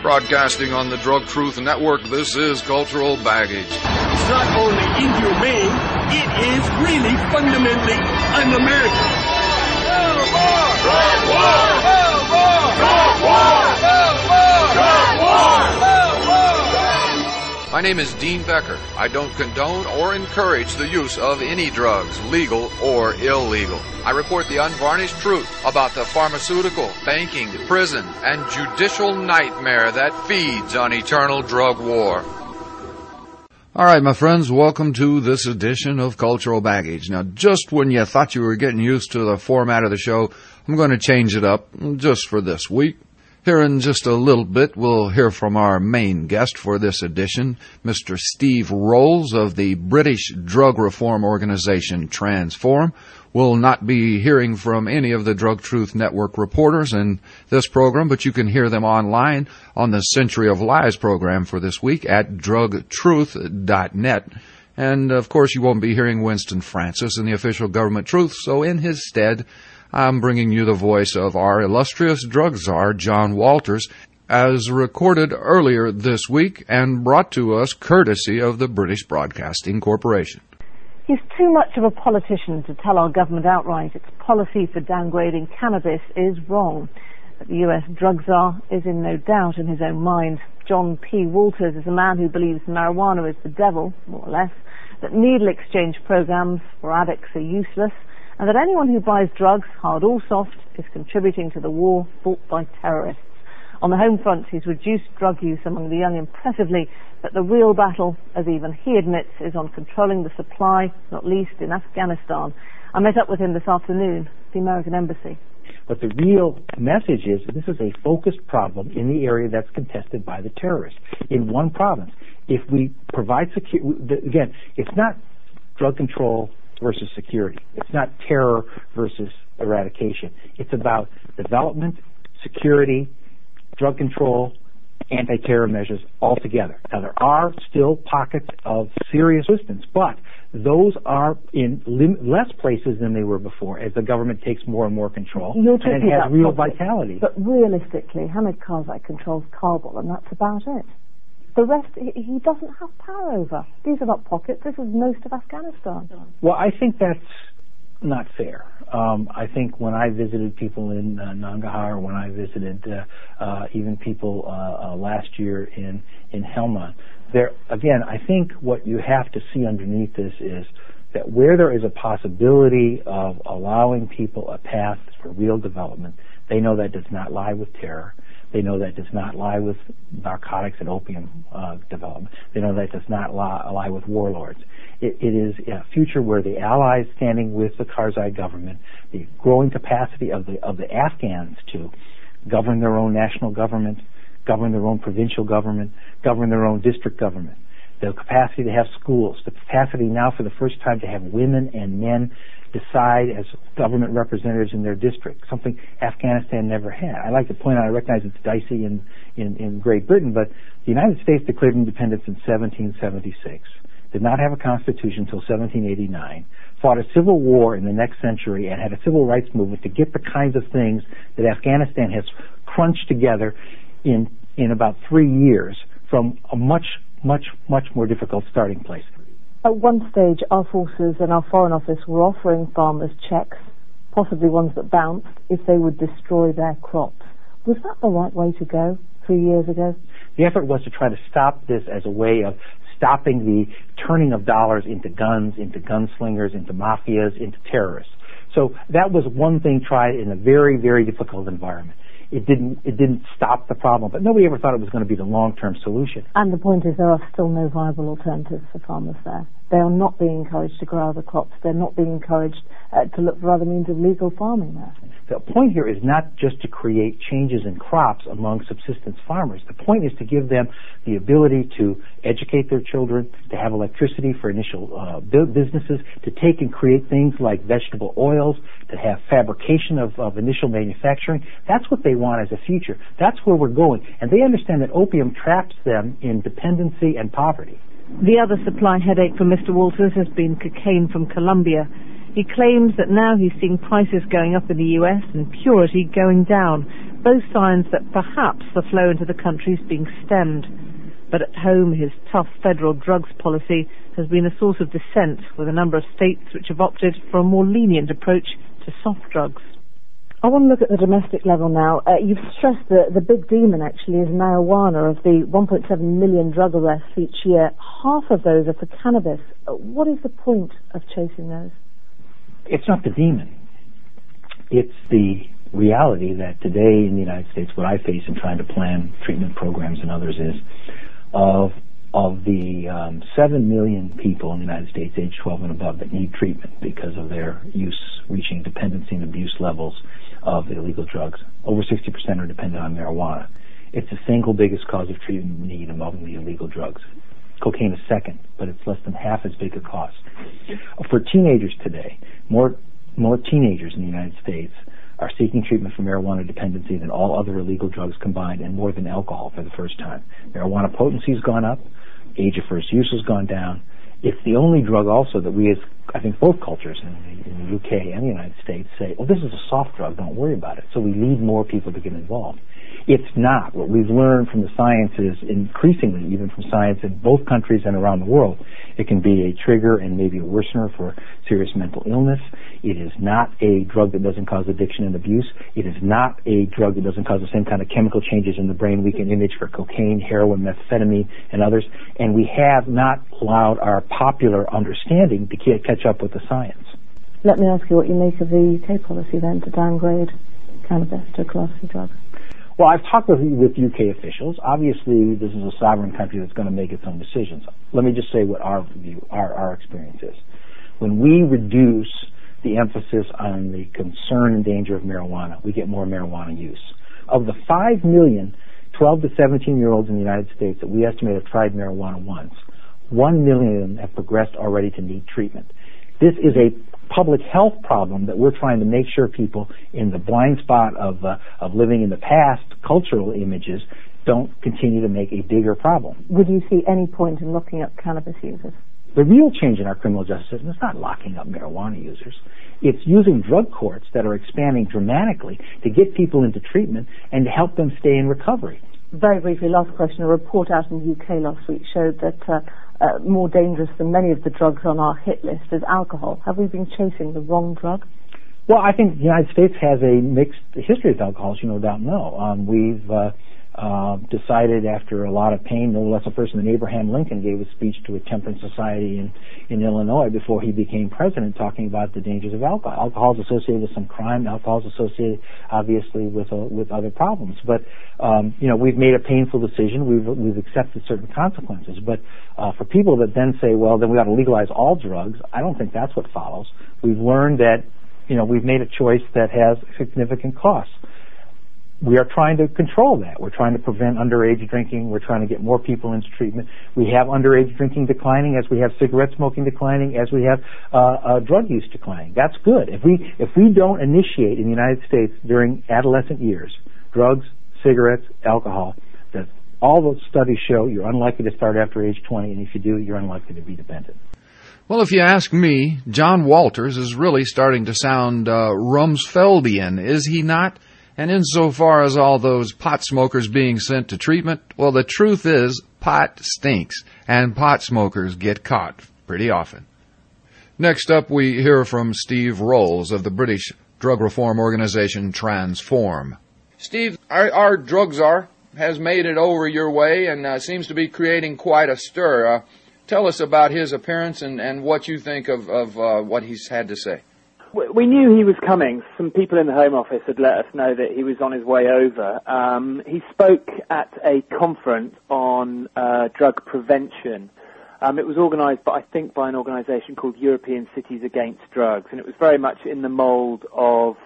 Broadcasting on the Drug Truth Network, this is Cultural Baggage. It's not only inhumane, it is really fundamentally un-American. Drug war! Drug war! Drug war! My name is Dean Becker. I don't condone or encourage the use of any drugs, legal or illegal. I report the unvarnished truth about the pharmaceutical, banking, prison, and judicial nightmare that feeds on eternal drug war. All right, my friends, welcome to this edition of Cultural Baggage. Now, just when you thought you were getting used to the format of the show, I'm going to change it up just for this week. Here in just a little bit, we'll hear from our main guest for this edition, Mr. Steve Rolls of the British drug reform organization Transform. We'll not be hearing from any of the Drug Truth Network reporters in this program, but you can hear them online on the Century of Lies program for this week at drugtruth.net. And of course, you won't be hearing Winston Francis in the official government truth, so in his stead, I'm bringing you the voice of our illustrious drug czar, John Walters, as recorded earlier this week and brought to us courtesy of the British Broadcasting Corporation. He's too much of a politician to tell our government outright its policy for downgrading cannabis is wrong. But the US drug czar is in no doubt in his own mind. John P. Walters is a man who believes marijuana is the devil, more or less, that needle exchange programs for addicts are useless, and that anyone who buys drugs, hard or soft, is contributing to the war fought by terrorists. On the home front, he's reduced drug use among the young impressively, but the real battle, as even he admits, is on controlling the supply, not least in Afghanistan. I met up with him this afternoon at the American Embassy. But the real message is this is a focused problem in the area that's contested by the terrorists in one province. If we provide security, again, it's not drug control versus security. It's not terror versus eradication. It's about development, security, drug control, anti-terror measures altogether. Now there are still pockets of serious resistance, but those are in lim- less places than they were before as the government takes more and more control You're and it has about real vitality. But realistically, Hamid Karzai controls Kabul, and that's about it. The rest, he, doesn't have power over. These are not pockets. This is most of Afghanistan. Well, I think that's not fair. Um, I think when I visited people in uh, Nangarhar, when I visited uh, uh, even people uh, uh, last year in in Helmand, there again, I think what you have to see underneath this is that where there is a possibility of allowing people a path for real development, they know that does not lie with terror. They know that does not lie with narcotics and opium uh, development. They know that does not lie, lie with warlords. It, it is a future where the Allies standing with the Karzai government, the growing capacity of the of the Afghans to govern their own national government, govern their own provincial government, govern their own district government, the capacity to have schools, the capacity now for the first time to have women and men decide as government representatives in their district, something Afghanistan never had. I like to point out, I recognize it's dicey in, in, in Great Britain, but the United States declared independence in 1776, did not have a constitution until 1789, fought a civil war in the next century, and had a civil rights movement to get the kinds of things that Afghanistan has crunched together in, in about three years from a much, much, much more difficult starting place. At one stage, our forces and our Foreign Office were offering farmers checks, possibly ones that bounced, if they would destroy their crops. Was that the right way to go three years ago? The effort was to try to stop this as a way of stopping the turning of dollars into guns, into gunslingers, into mafias, into terrorists. So that was one thing tried in a very, very difficult environment. It didn't, it didn't stop the problem, but nobody ever thought it was going to be the long-term solution. And the point is there are still no viable alternatives for farmers there. They are not being encouraged to grow other crops. They're not being encouraged uh, to look for other means of legal farming there. The point here is not just to create changes in crops among subsistence farmers. The point is to give them the ability to educate their children, to have electricity for initial uh, businesses, to take and create things like vegetable oils, to have fabrication of, of initial manufacturing. That's what they want as a future. That's where we're going. And they understand that opium traps them in dependency and poverty. The other supply headache for Mr. Walters has been cocaine from Colombia. He claims that now he's seeing prices going up in the US and purity going down, both signs that perhaps the flow into the country is being stemmed. But at home, his tough federal drugs policy has been a source of dissent, with a number of states which have opted for a more lenient approach to soft drugs. I want to look at the domestic level now. Uh, you've stressed that the big demon actually is marijuana. Of the 1.7 million drug arrests each year, half of those are for cannabis. Uh, what is the point of chasing those? It's not the demon. It's the reality that today in the United States, what I face in trying to plan treatment programs and others is of of the um, 7 million people in the United States age 12 and above that need treatment because of their use reaching dependency and abuse levels of illegal drugs, over 60% are dependent on marijuana. It's the single biggest cause of treatment need among the illegal drugs. Cocaine is second, but it's less than half as big a cost. For teenagers today, more more teenagers in the United States are seeking treatment for marijuana dependency than all other illegal drugs combined and more than alcohol for the first time. Marijuana potency has gone up, age of first use has gone down. It's the only drug also that we as, I think both cultures in the, in the UK and the United States say, well, this is a soft drug, don't worry about it. So we need more people to get involved. It's not. What we've learned from the science is increasingly, even from science in both countries and around the world, it can be a trigger and maybe a worsener for serious mental illness. It is not a drug that doesn't cause addiction and abuse. It is not a drug that doesn't cause the same kind of chemical changes in the brain we can image for cocaine, heroin, methamphetamine, and others. And we have not allowed our popular understanding to catch up with the science. Let me ask you what you make of the UK policy then to downgrade cannabis to a class C drug. Well, I've talked with, with UK officials. Obviously, this is a sovereign country that's going to make its own decisions. Let me just say what our view, our, our experience is. When we reduce the emphasis on the concern and danger of marijuana, we get more marijuana use. Of the 5 million 12 to 17 year olds in the United States that we estimate have tried marijuana once, 1 million have progressed already to need treatment. This is a public health problem that we're trying to make sure people in the blind spot of uh, of living in the past cultural images don't continue to make a bigger problem. Would you see any point in looking at cannabis users? The real change in our criminal justice system is not locking up marijuana users. It's using drug courts that are expanding dramatically to get people into treatment and to help them stay in recovery. Very briefly, last question. A report out in the UK last week showed that uh, uh, more dangerous than many of the drugs on our hit list is alcohol. Have we been chasing the wrong drug? Well, I think the United States has a mixed history of alcohol, as you no doubt know. Um, we've uh, uh, decided after a lot of pain, no less a person than Abraham Lincoln gave a speech to a temperance society in, in Illinois before he became president talking about the dangers of alcohol. Alcohol is associated with some crime. Alcohol is associated, obviously, with, uh, with other problems. But, um, you know, we've made a painful decision. We've, we've accepted certain consequences. But uh, for people that then say, well, then we ought to legalize all drugs, I don't think that's what follows. We've learned that, you know, we've made a choice that has significant costs we are trying to control that. We're trying to prevent underage drinking. We're trying to get more people into treatment. We have underage drinking declining as we have cigarette smoking declining, as we have uh, uh, drug use declining. That's good. If we if we don't initiate in the United States during adolescent years drugs, cigarettes, alcohol, that all those studies show you're unlikely to start after age 20, and if you do, you're unlikely to be dependent. Well, if you ask me, John Walters is really starting to sound uh, Rumsfeldian, is he not? And insofar as all those pot smokers being sent to treatment, well, the truth is pot stinks, and pot smokers get caught pretty often. Next up, we hear from Steve Rolls of the British drug reform organization Transform. Steve, our, our drug czar has made it over your way and uh, seems to be creating quite a stir. Uh, tell us about his appearance and, and what you think of, of uh, what he's had to say. We knew he was coming. Some people in the Home Office had let us know that he was on his way over. Um, he spoke at a conference on uh, drug prevention. Um, it was organised, but I think, by an organisation called European Cities Against Drugs, and it was very much in the mould of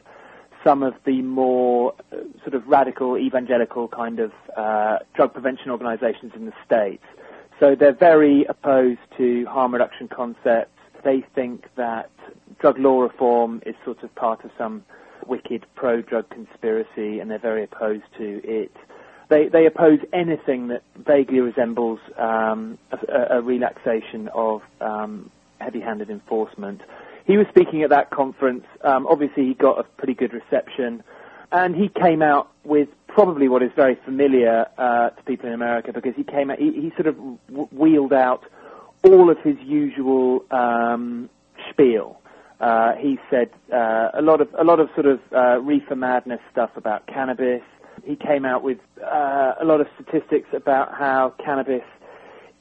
some of the more uh, sort of radical evangelical kind of uh, drug prevention organisations in the States. So they're very opposed to harm reduction concepts. They think that drug law reform is sort of part of some wicked pro-drug conspiracy, and they're very opposed to it. They they oppose anything that vaguely resembles um, a, a, relaxation of um, heavy-handed enforcement. he was speaking at that conference. Um, obviously, he got a pretty good reception, and he came out with probably what is very familiar uh, to people in America because he came out, he, he sort of wheeled out all of his usual um, spiel. Uh, he said uh, a lot of a lot of sort of uh, reefer madness stuff about cannabis. He came out with uh, a lot of statistics about how cannabis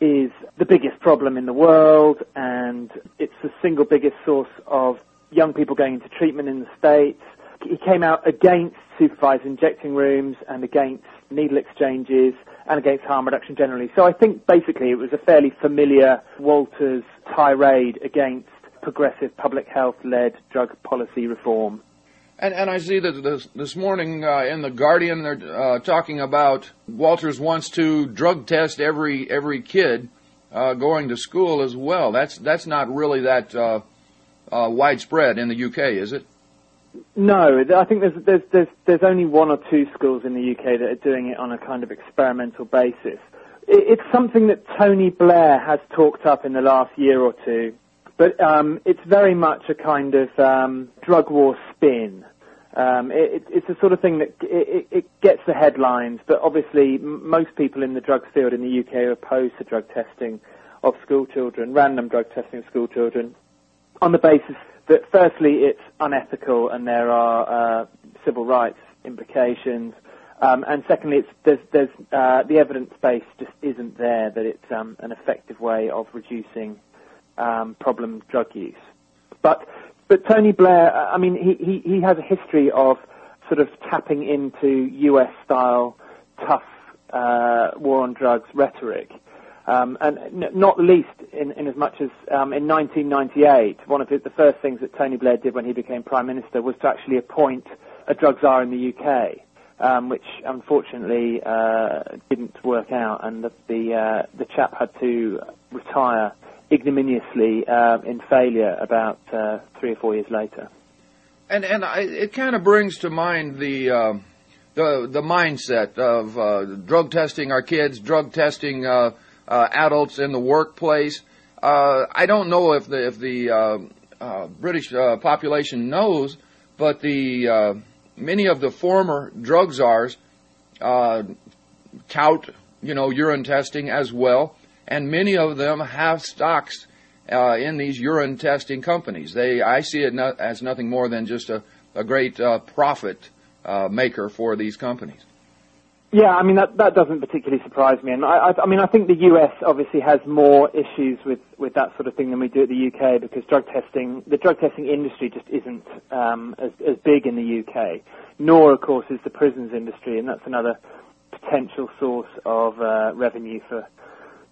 is the biggest problem in the world, and it's the single biggest source of young people going into treatment in the states. He came out against supervised injecting rooms and against needle exchanges and against harm reduction generally. So I think basically it was a fairly familiar Walters tirade against progressive public health led drug policy reform. And, and I see that this, this morning uh, in the Guardian they're uh, talking about Walters wants to drug test every every kid uh, going to school as well. That's that's not really that uh, uh, widespread in the UK, is it? No, I think there's there's there's there's only one or two schools in the UK that are doing it on a kind of experimental basis. It's something that Tony Blair has talked up in the last year or two, but um, it's very much a kind of um, drug war spin. Um, it, it's the sort of thing that it, it, gets the headlines, but obviously m- most people in the drug field in the UK are opposed to drug testing of school children, random drug testing of school children, on the basis that firstly it's unethical and there are uh, civil rights implications, um, and secondly it's, there's, there's uh, the evidence base just isn't there that it's um, an effective way of reducing um, problem drug use. But but Tony Blair, I mean, he, he, he has a history of sort of tapping into US style tough uh, war on drugs rhetoric. Um, and n- not least in, in as much as um, in 1998, one of the, the first things that Tony Blair did when he became Prime Minister was to actually appoint a drug czar in the UK, um, which unfortunately uh, didn't work out, and the the, uh, the chap had to retire ignominiously uh, in failure about uh, three or four years later. And and I, it kind of brings to mind the uh, the the mindset of uh, drug testing our kids, drug testing uh, uh, adults in the workplace. I don't know if the if the British population knows, but the many of the former drug czars tout you know urine testing as well and many of them have stocks uh, in these urine testing companies. They, I see it as nothing more than just a, a great uh, profit uh, maker for these companies. Yeah, I mean that that doesn't particularly surprise me, and I, I, I mean I think the US obviously has more issues with, with that sort of thing than we do at the UK because drug testing, the drug testing industry just isn't um, as as big in the UK, nor of course is the prisons industry, and that's another potential source of uh, revenue for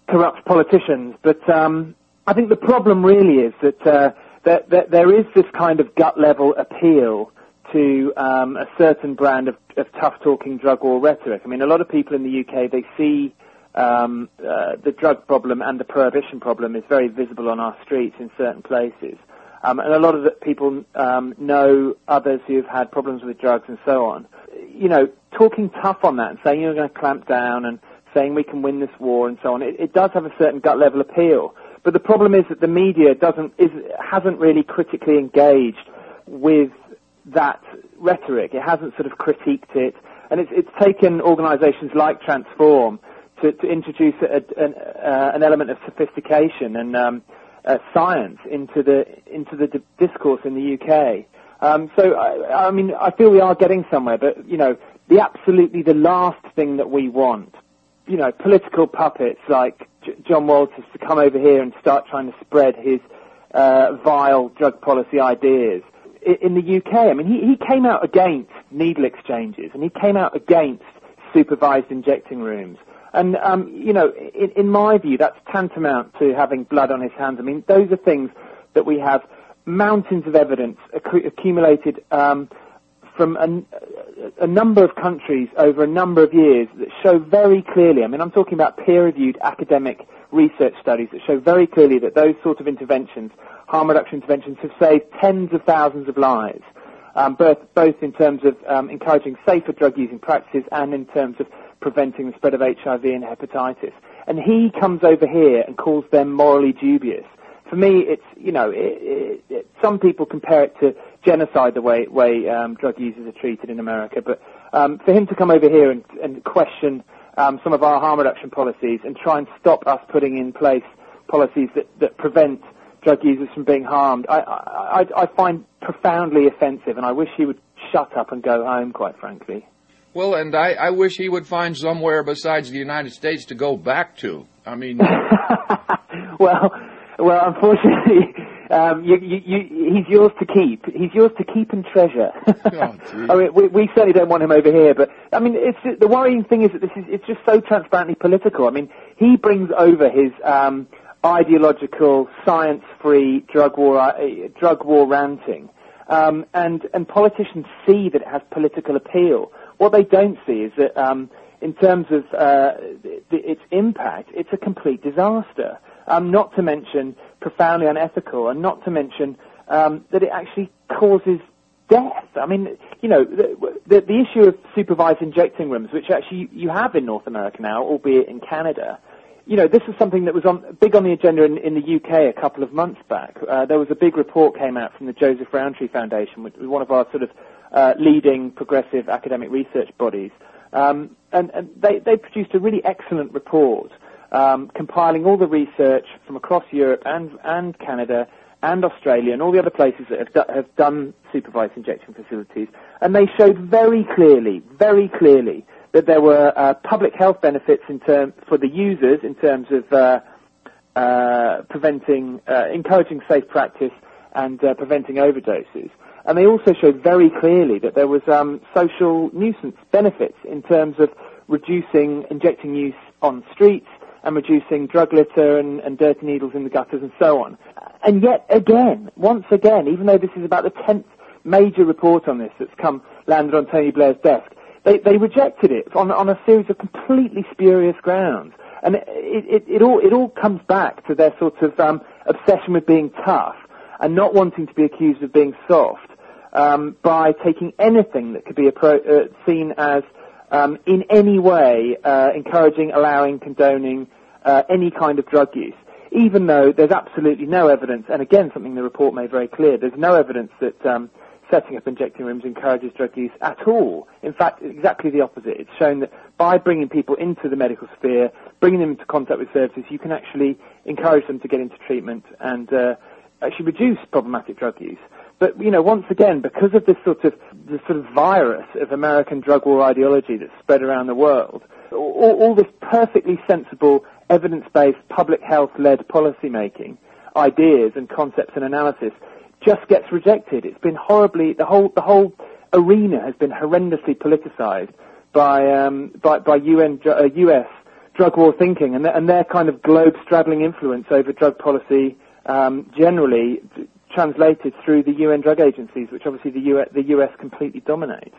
corrupt politicians. But um, I think the problem really is that, uh, that, that there is this kind of gut level appeal to um, a certain brand of, of tough talking drug war rhetoric. I mean, a lot of people in the UK they see um, uh, the drug problem and the prohibition problem is very visible on our streets in certain places. Um, and a lot of people um, know others who have had problems with drugs and so on. You know, talking tough on that and saying you're going to clamp down and saying we can win this war and so on. It, it does have a certain gut level appeal. But the problem is that the media doesn't, is, hasn't really critically engaged with that rhetoric. It hasn't sort of critiqued it. And it's, it's taken organizations like Transform to, to introduce a, an, uh, an element of sophistication and um, uh, science into the, into the d- discourse in the UK. Um, so, I, I mean, I feel we are getting somewhere, but, you know, the absolutely the last thing that we want you know, political puppets like J- John Walters to come over here and start trying to spread his uh, vile drug policy ideas. In the UK, I mean, he, he came out against needle exchanges and he came out against supervised injecting rooms. And, um, you know, in, in my view, that's tantamount to having blood on his hands. I mean, those are things that we have mountains of evidence acc- accumulated um, from a, a, number of countries over a number of years that show very clearly, I mean, I'm talking about peer-reviewed academic research studies that show very clearly that those sort of interventions, harm reduction interventions, have saved tens of thousands of lives, um, both, both in terms of um, encouraging safer drug-using practices and in terms of preventing the spread of HIV and hepatitis. And he comes over here and calls them morally dubious, for me, it's you know, it, it, it, some people compare it to genocide the way way um, drug users are treated in America, but um, for him to come over here and, and question um, some of our harm reduction policies and try and stop us putting in place policies that, that prevent drug users from being harmed, I, I, I find profoundly offensive, and I wish he would shut up and go home, quite frankly. Well, and I, I wish he would find somewhere besides the United States to go back to. I mean, well, well, unfortunately, um, you, you, you, he's yours to keep. He's yours to keep and treasure. oh, I mean, we, we, certainly don't want him over here. But I mean, it's the worrying thing is that this is it's just so transparently political. I mean, he brings over his um, ideological, science-free drug war uh, drug war ranting, um, and and politicians see that it has political appeal. What they don't see is that. Um, in terms of uh, the, its impact, it's a complete disaster. Um, not to mention profoundly unethical, and not to mention um, that it actually causes death. I mean, you know, the, the, the, issue of supervised injecting rooms, which actually you have in North America now, albeit in Canada. You know, this is something that was on, big on the agenda in, in the UK a couple of months back. Uh, there was a big report came out from the Joseph Rowntree Foundation, which was one of our sort of uh, leading progressive academic research bodies. Um, and, and they, they produced a really excellent report um, compiling all the research from across Europe and, and Canada and Australia and all the other places that have, do, have done supervised injection facilities. And they showed very clearly, very clearly, that there were uh, public health benefits in term, for the users in terms of uh, uh, preventing, uh, encouraging safe practice and uh, preventing overdoses. And they also showed very clearly that there was um, social nuisance benefits in terms of reducing injecting use on streets, and reducing drug litter and, and dirty needles in the gutters and so on. And yet again, once again, even though this is about the tenth major report on this that's come landed on Tony Blair's desk, they, they rejected it on, on a series of completely spurious grounds. And it, it, it, all, it all comes back to their sort of um, obsession with being tough and not wanting to be accused of being soft um, by taking anything that could be appro- uh, seen as um, in any way uh, encouraging, allowing, condoning uh, any kind of drug use, even though there's absolutely no evidence, and again something the report made very clear, there's no evidence that um, setting up injecting rooms encourages drug use at all. In fact, exactly the opposite. It's shown that by bringing people into the medical sphere, bringing them into contact with services, you can actually encourage them to get into treatment and uh, actually reduce problematic drug use. But you know, once again, because of this sort of the sort of virus of American drug war ideology that's spread around the world, all, all this perfectly sensible, evidence-based, public health-led policy making, ideas and concepts and analysis just gets rejected. It's been horribly the whole the whole arena has been horrendously politicized by um, by, by UN uh, US drug war thinking and, and their kind of globe straddling influence over drug policy um, generally translated through the UN drug agencies, which obviously the US, the US completely dominate.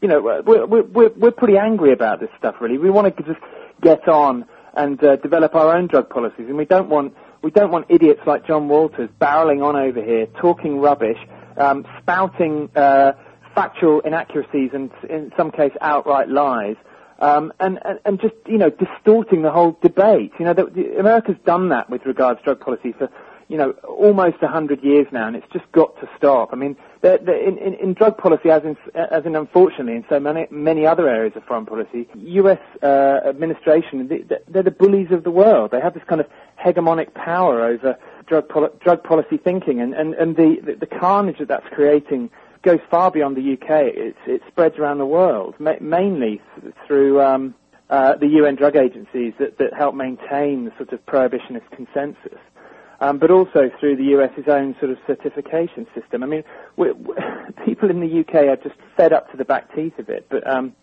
You know, we're, we're, we're pretty angry about this stuff, really. We want to just get on and uh, develop our own drug policies, and we don't want we don't want idiots like John Walters barreling on over here, talking rubbish, um, spouting uh, factual inaccuracies and, in some case, outright lies. Um, and, and, and just, you know, distorting the whole debate. You know, the, the, America's done that with regards to drug policy for you know, almost a hundred years now, and it's just got to stop. I mean, they're, they're in, in, in, drug policy, as in, as in unfortunately in so many many other areas of foreign policy, U.S. Uh, administration they're the bullies of the world. They have this kind of hegemonic power over drug poli- drug policy thinking, and and, and the, the, the carnage that that's creating goes far beyond the UK. It's, it spreads around the world, ma- mainly through. Um, uh, the UN drug agencies that, that help maintain the sort of prohibitionist consensus um, but also through the US's own sort of certification system. I mean, we, we, people in the UK are just fed up to the back teeth of it, but um,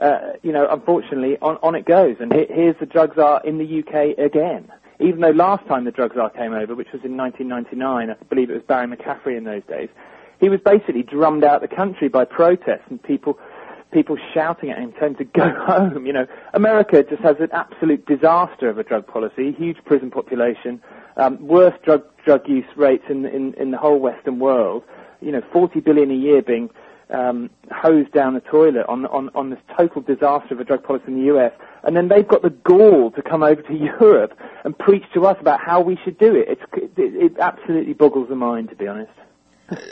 uh, you know, unfortunately, on, on it goes. And he, here's the drug czar in the UK again. Even though last time the drug czar came over, which was in 1999, I believe it was Barry McCaffrey in those days, he was basically drummed out the country by protests and people people shouting at him, telling him to go home. You know, America just has an absolute disaster of a drug policy, huge prison population, um, worst drug drug use rates in, in in the whole Western world. You know, 40 billion a year being um, hosed down the toilet on, on, on this total disaster of a drug policy in the US, and then they've got the gall to come over to Europe and preach to us about how we should do it. It's, it, it absolutely boggles the mind, to be honest.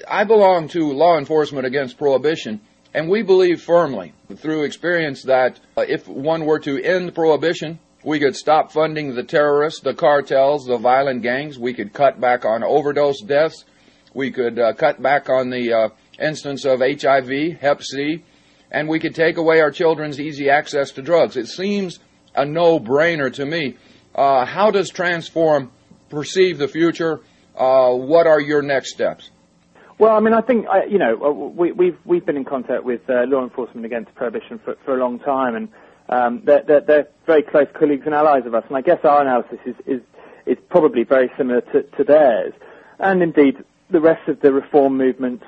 I belong to Law Enforcement Against Prohibition, and we believe firmly, through experience, that uh, if one were to end prohibition, we could stop funding the terrorists, the cartels, the violent gangs. We could cut back on overdose deaths. We could uh, cut back on the uh, instance of HIV, Hep C, and we could take away our children's easy access to drugs. It seems a no-brainer to me. Uh, how does Transform perceive the future? Uh, what are your next steps? Well, I mean, I think you know uh, we, we've we've been in contact with uh, law enforcement against prohibition for for a long time, and um, they're, they're, they're very close colleagues and allies of us. And I guess our analysis is is, is probably very similar to, to theirs, and indeed the rest of the reform movement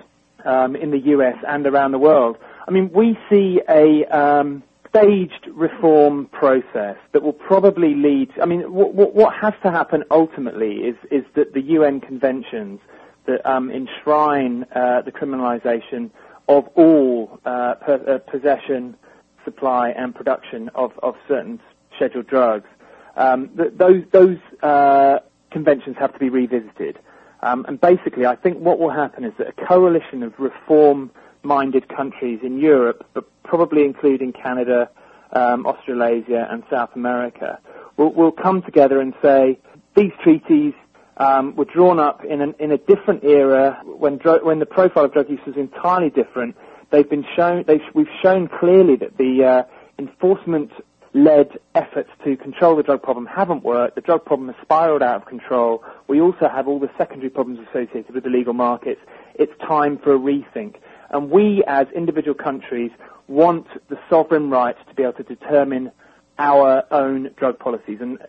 um, in the US and around the world. I mean, we see a um, staged reform process that will probably lead. I mean, what, what has to happen ultimately is is that the UN conventions that um, enshrine uh, the criminalisation of all uh, per, uh, possession, supply, and production of, of certain scheduled drugs. Um, th- those those uh, conventions have to be revisited. Um, and basically, I think what will happen is that a coalition of reform-minded countries in Europe, but probably including Canada, um, Australasia, and South America, will, will come together and say these treaties um, were drawn up in, an, in a different era when, when the profile of drug use was entirely different. They've been shown, they've, we've shown clearly that the uh, enforcement led efforts to control the drug problem haven't worked. The drug problem has spiraled out of control. We also have all the secondary problems associated with the legal markets. It's time for a rethink. And we, as individual countries, want the sovereign right to be able to determine our own drug policies. And uh,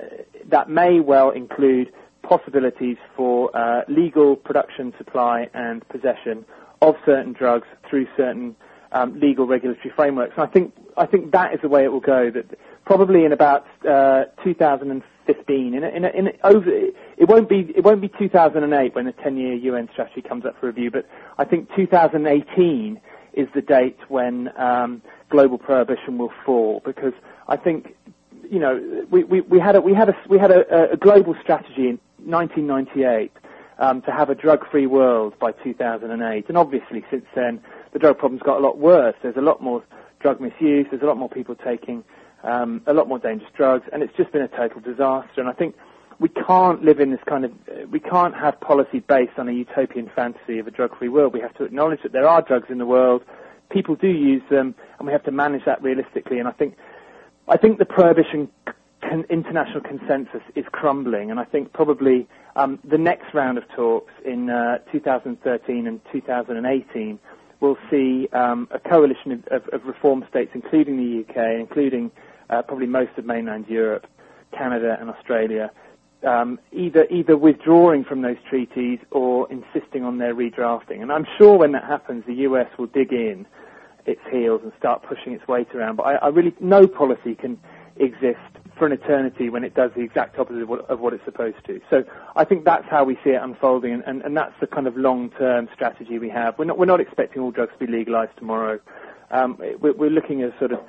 that may well include possibilities for uh, legal production, supply, and possession of certain drugs through certain um, legal regulatory frameworks. And I think I think that is the way it will go. That probably in about uh, 2015, in, a, in, a, in a, over, it won't be it won't be 2008 when the 10-year UN strategy comes up for review, but I think 2018 is the date when um, global prohibition will fall because I think you know we, we, we had a we had a we had a, a global strategy in 1998 um, to have a drug-free world by 2008, and obviously since then the drug problem's got a lot worse. There's a lot more drug misuse. There's a lot more people taking um, a lot more dangerous drugs, and it's just been a total disaster. And I think we can't live in this kind of we can't have policy based on a utopian fantasy of a drug-free world. We have to acknowledge that there are drugs in the world. People do use them, and we have to manage that realistically. And I think I think the prohibition con- international consensus is crumbling, and I think probably um, the next round of talks in uh, 2013 and 2018 will see um, a coalition of, of, of, reform states, including the UK, including uh, probably most of mainland Europe, Canada, and Australia, um, either either withdrawing from those treaties or insisting on their redrafting. And I'm sure when that happens, the US will dig in its heels and start pushing its weight around. But I, I really no policy can exist for an eternity when it does the exact opposite of what, of what, it's supposed to. So I think that's how we see it unfolding, and, and, and that's the kind of long-term strategy we have. We're not, we're not expecting all drugs to be legalized tomorrow. Um, we're, we're, looking at a sort of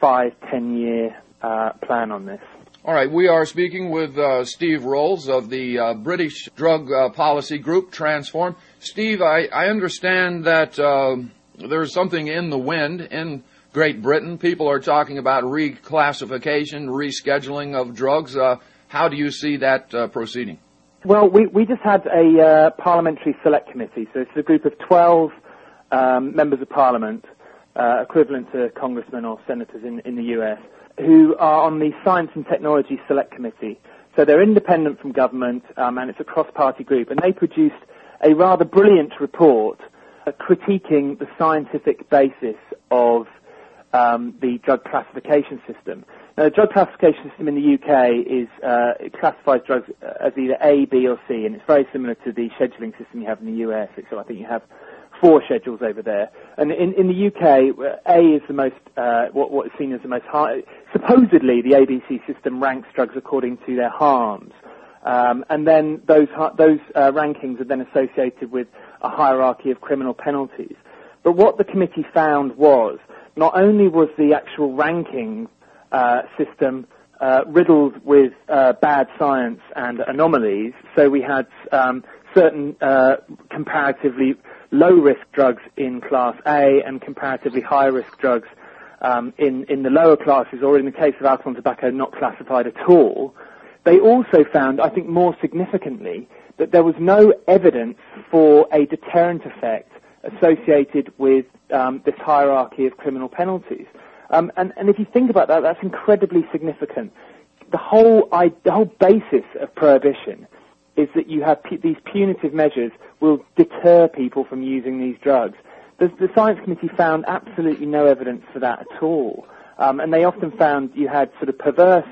five, ten-year uh, plan on this. All right, we are speaking with uh, Steve Rolls of the uh, British Drug uh, Policy Group, Transform. Steve, I, I understand that uh, there's something in the wind in Great Britain. People are talking about reclassification, rescheduling of drugs. Uh, how do you see that uh, proceeding? Well, we, we just had a uh, parliamentary select committee, so it's a group of 12 um, members of parliament, uh, equivalent to congressmen or senators in, in the US, who are on the Science and Technology Select Committee. So they're independent from government, um, and it's a cross-party group, and they produced a rather brilliant report uh, critiquing the scientific basis of um, the drug classification system. Now, the drug classification system in the UK is uh, it classifies drugs as either A, B, or C, and it's very similar to the scheduling system you have in the US. So I think you have four schedules over there. And in, in the UK, A is the most uh, what, what is seen as the most high. Supposedly, the ABC system ranks drugs according to their harms. Um, and then those those uh, rankings are then associated with a hierarchy of criminal penalties. But what the committee found was not only was the actual ranking uh, system uh, riddled with uh, bad science and anomalies. So we had um, certain uh, comparatively low-risk drugs in Class A and comparatively high-risk drugs um, in, in the lower classes, or in the case of alcohol and tobacco, not classified at all. They also found, I think more significantly, that there was no evidence for a deterrent effect associated with um, this hierarchy of criminal penalties. Um, and, and, if you think about that, that's incredibly significant. The whole, I, the whole basis of prohibition is that you have these punitive measures will deter people from using these drugs. The, the Science Committee found absolutely no evidence for that at all. Um, and they often found you had sort of perverse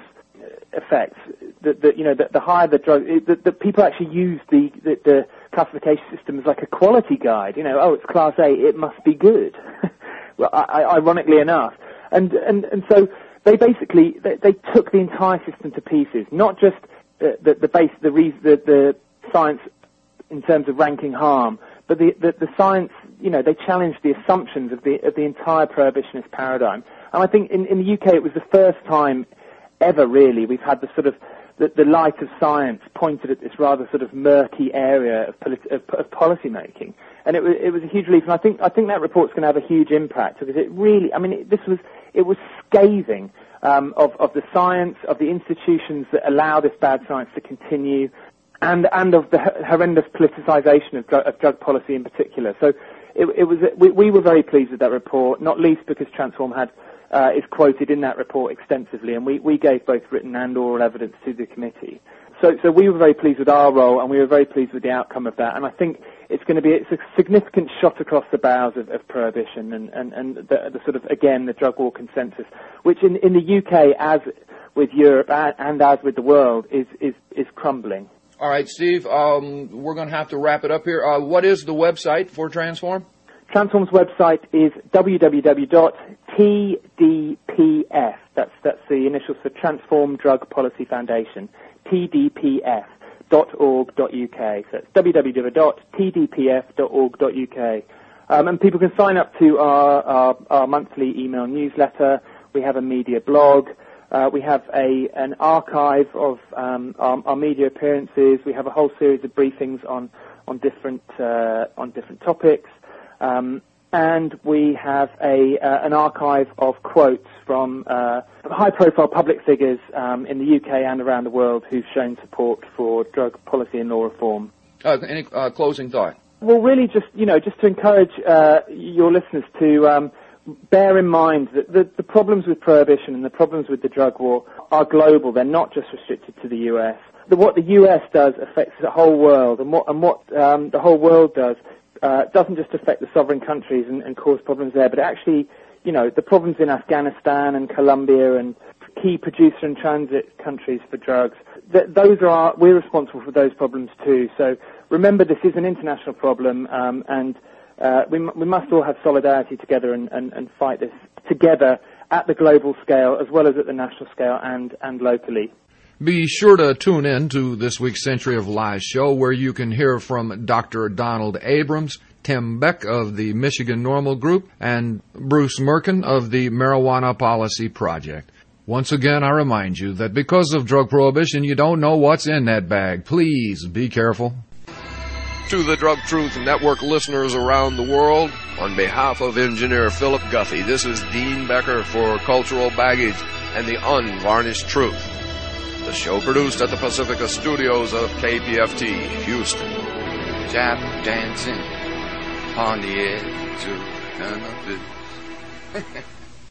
effects. That, that you know, the, the higher the drug, that the people actually use the, the, the classification system as like a quality guide. You know, oh, it's class A, it must be good. well, I, ironically enough, and and and so they basically they, they took the entire system to pieces. Not just the the, the base the, the the science in terms of ranking harm, but the, the the science. You know, they challenged the assumptions of the of the entire prohibitionist paradigm. And I think in, in the UK it was the first time ever really we've had the sort of the, the light of science pointed at this rather sort of murky area of, politi- of, of policy making, and it was it was a huge relief. And I think I think that report's going to have a huge impact because it really, I mean, it, this was it was scathing um, of of the science of the institutions that allow this bad science to continue, and and of the horrendous politicization of, dr- of drug policy in particular. So it, it was we, we were very pleased with that report, not least because Transform had uh, is quoted in that report extensively, and we, we gave both written and oral evidence to the committee. So, so we were very pleased with our role, and we were very pleased with the outcome of that. And I think it's going to be it's a significant shot across the bows of, of prohibition and, and, and the, the, sort of again the drug war consensus, which in, in the UK, as with Europe and, as with the world, is is is crumbling. All right, Steve, um, we're going to have to wrap it up here. Uh, what is the website for Transform? Transform's website is www.tdpf. That's, that's the initials for Transform Drug Policy Foundation. tdpf.org.uk. So it's www.tdpf.org.uk. Um, and people can sign up to our, our, our, monthly email newsletter. We have a media blog. Uh, we have a an archive of um, our, our, media appearances. We have a whole series of briefings on on different uh, on different topics. Um, and we have a uh, an archive of quotes from uh, high-profile public figures um, in the UK and around the world who've shown support for drug policy and law reform. Uh, any uh, closing thought? Well, really, just you know, just to encourage uh, your listeners to um, bear in mind that the, the problems with prohibition and the problems with the drug war are global. They're not just restricted to the US. The, what the US does affects the whole world, and what and what um, the whole world does uh, doesn't just affect the sovereign countries and, and cause problems there, but actually, you know, the problems in Afghanistan and Colombia and key producer and transit countries for drugs, th- those are, we're responsible for those problems too. So remember this is an international problem um, and uh, we, m- we must all have solidarity together and, and, and fight this together at the global scale as well as at the national scale and, and locally. Be sure to tune in to this week's Century of Lies show where you can hear from Dr. Donald Abrams, Tim Beck of the Michigan NORML Group, and Bruce Mirken of the Marijuana Policy Project. Once again, I remind you that because of drug prohibition, you don't know what's in that bag. Please be careful. To the Drug Truth Network listeners around the world, on behalf of engineer Philip Guffy, this is Dean Becker for Cultural Baggage and the Unvarnished Truth. The show produced at the Pacifica Studios of KPFT, Houston. Tap dancing on the edge of cannabis.